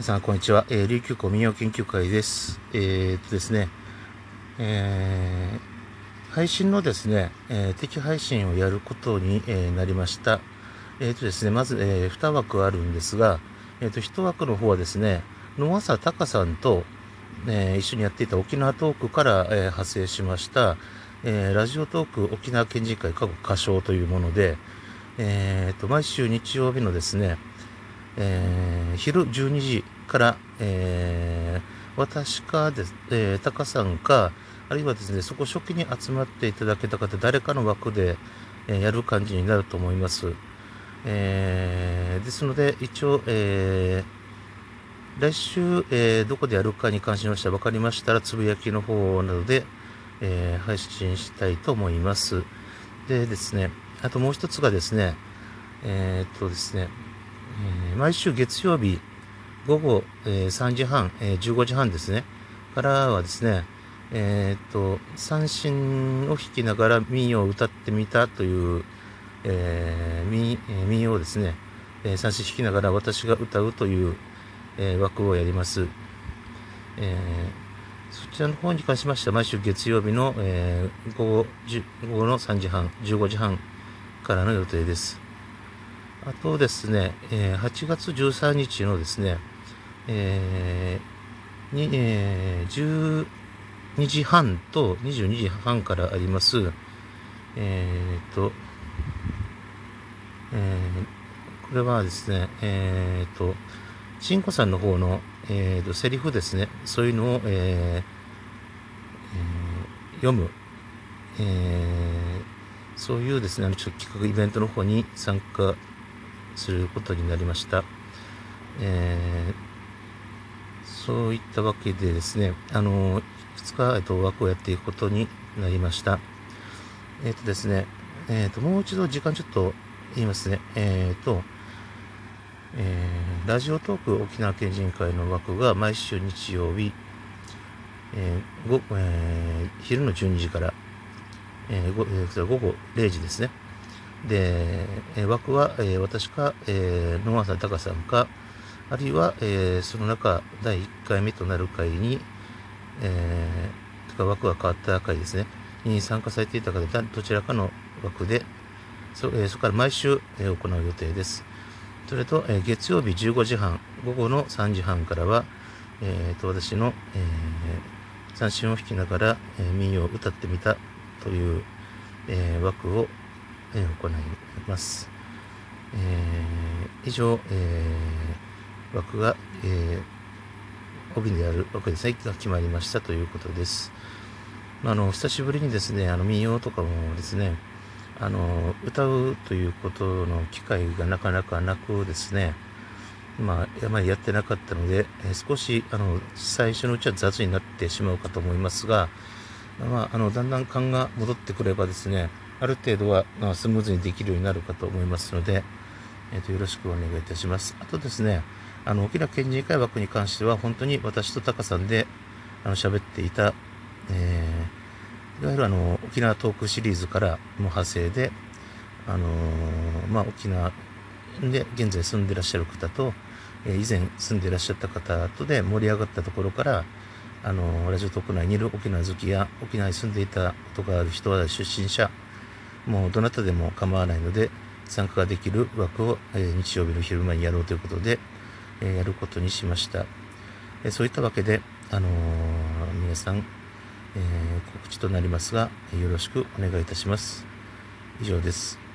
皆さん、こんにちは。えー、琉球古民謡研究会です。えー、っとですね、えー、配信のですね、えー、定配信をやることに、えー、なりました。え、っとですね、まず、えー、2枠あるんですが、え、っと、1枠の方はですね、野浅隆さんと、えー、一緒にやっていた沖縄トークから、えー、派生しました、えー、ラジオトーク沖縄県人会過去歌唱というもので、え、っと、毎週日曜日のですね、えー、昼12時から、えー、私かです、えー、タカさんか、あるいはですね、そこ初期に集まっていただけた方、誰かの枠で、えー、やる感じになると思います。えー、ですので、一応、えー、来週、えー、どこでやるかに関しましては分かりましたら、つぶやきの方などで、えー、配信したいと思います。でですね、あともう一つがですね、えー、っとですね、毎週月曜日午後、えー、3時半、えー、15時半ですね、からはですね、えっと、三振を弾きながら民謡を歌ってみたという、え民民謡をですね、三振弾きながら私が歌うという、え枠をやります。えそちらの方に関しましては毎週月曜日の、え午後午後の3時半、15時半からの予定です。あとですね、えー、8月13日のですね、えー、に、えー、12時半と22時半からあります、えー、と、えー、これはですね、えー、と、しんこさんの方の、えー、と、セリフですね、そういうのを、えーえー、読む、えー、そういうですね、ちょっと企画イベントの方に参加することになりました。えー、そういったわけでですね、あの、2日、えっと、枠をやっていくことになりました。えっ、ー、とですね、えっ、ー、と、もう一度時間ちょっと言いますね。えっ、と、えー、ラジオトーク沖縄県人会の枠が毎週日曜日、えーごえー、昼の12時から、えーごえー、午後0時ですね。で、え枠は、え私か、えー、野川さん、高さんか、あるいは、えー、その中、第1回目となる会に、えー、か枠が変わった回ですね、に参加されていた方、どちらかの枠で、そ,、えー、そこから毎週、えー、行う予定です。それと、えー、月曜日15時半、午後の3時半からは、えー、と私の、えー、三振を弾きながら、えー、民謡を歌ってみたという、えー、枠をえ行います。えー、以上、えー、枠が、えー、帯である枠ですね、が決まりましたということです。まあの、久しぶりにですね、あの、民謡とかもですね、あの、歌うということの機会がなかなかなくですね、まあ、あまりやってなかったので、え、少し、あの、最初のうちは雑になってしまうかと思いますが、まあ、あの、だんだん勘が戻ってくればですね、ある程度は、スムーズにできるようになるかと思いますので、えーと、よろしくお願いいたします。あとですね、あの沖縄県人会枠に関しては、本当に私とタカさんであの喋っていた、えー、いわゆるあの沖縄トークシリーズからの派生で、あのー、まあ、沖縄で現在住んでらっしゃる方と、えー、以前住んでいらっしゃった方とで盛り上がったところから、あのラジオトーク内にいる沖縄好きや沖縄に住んでいたことがある人は出身者、もうどなたでも構わないので、参加ができる枠を、えー、日曜日の昼間にやろうということで、えー、やることにしました。え、そういったわけで、あの皆さん、え告知となりますが、よろしくお願いいたします。以上です。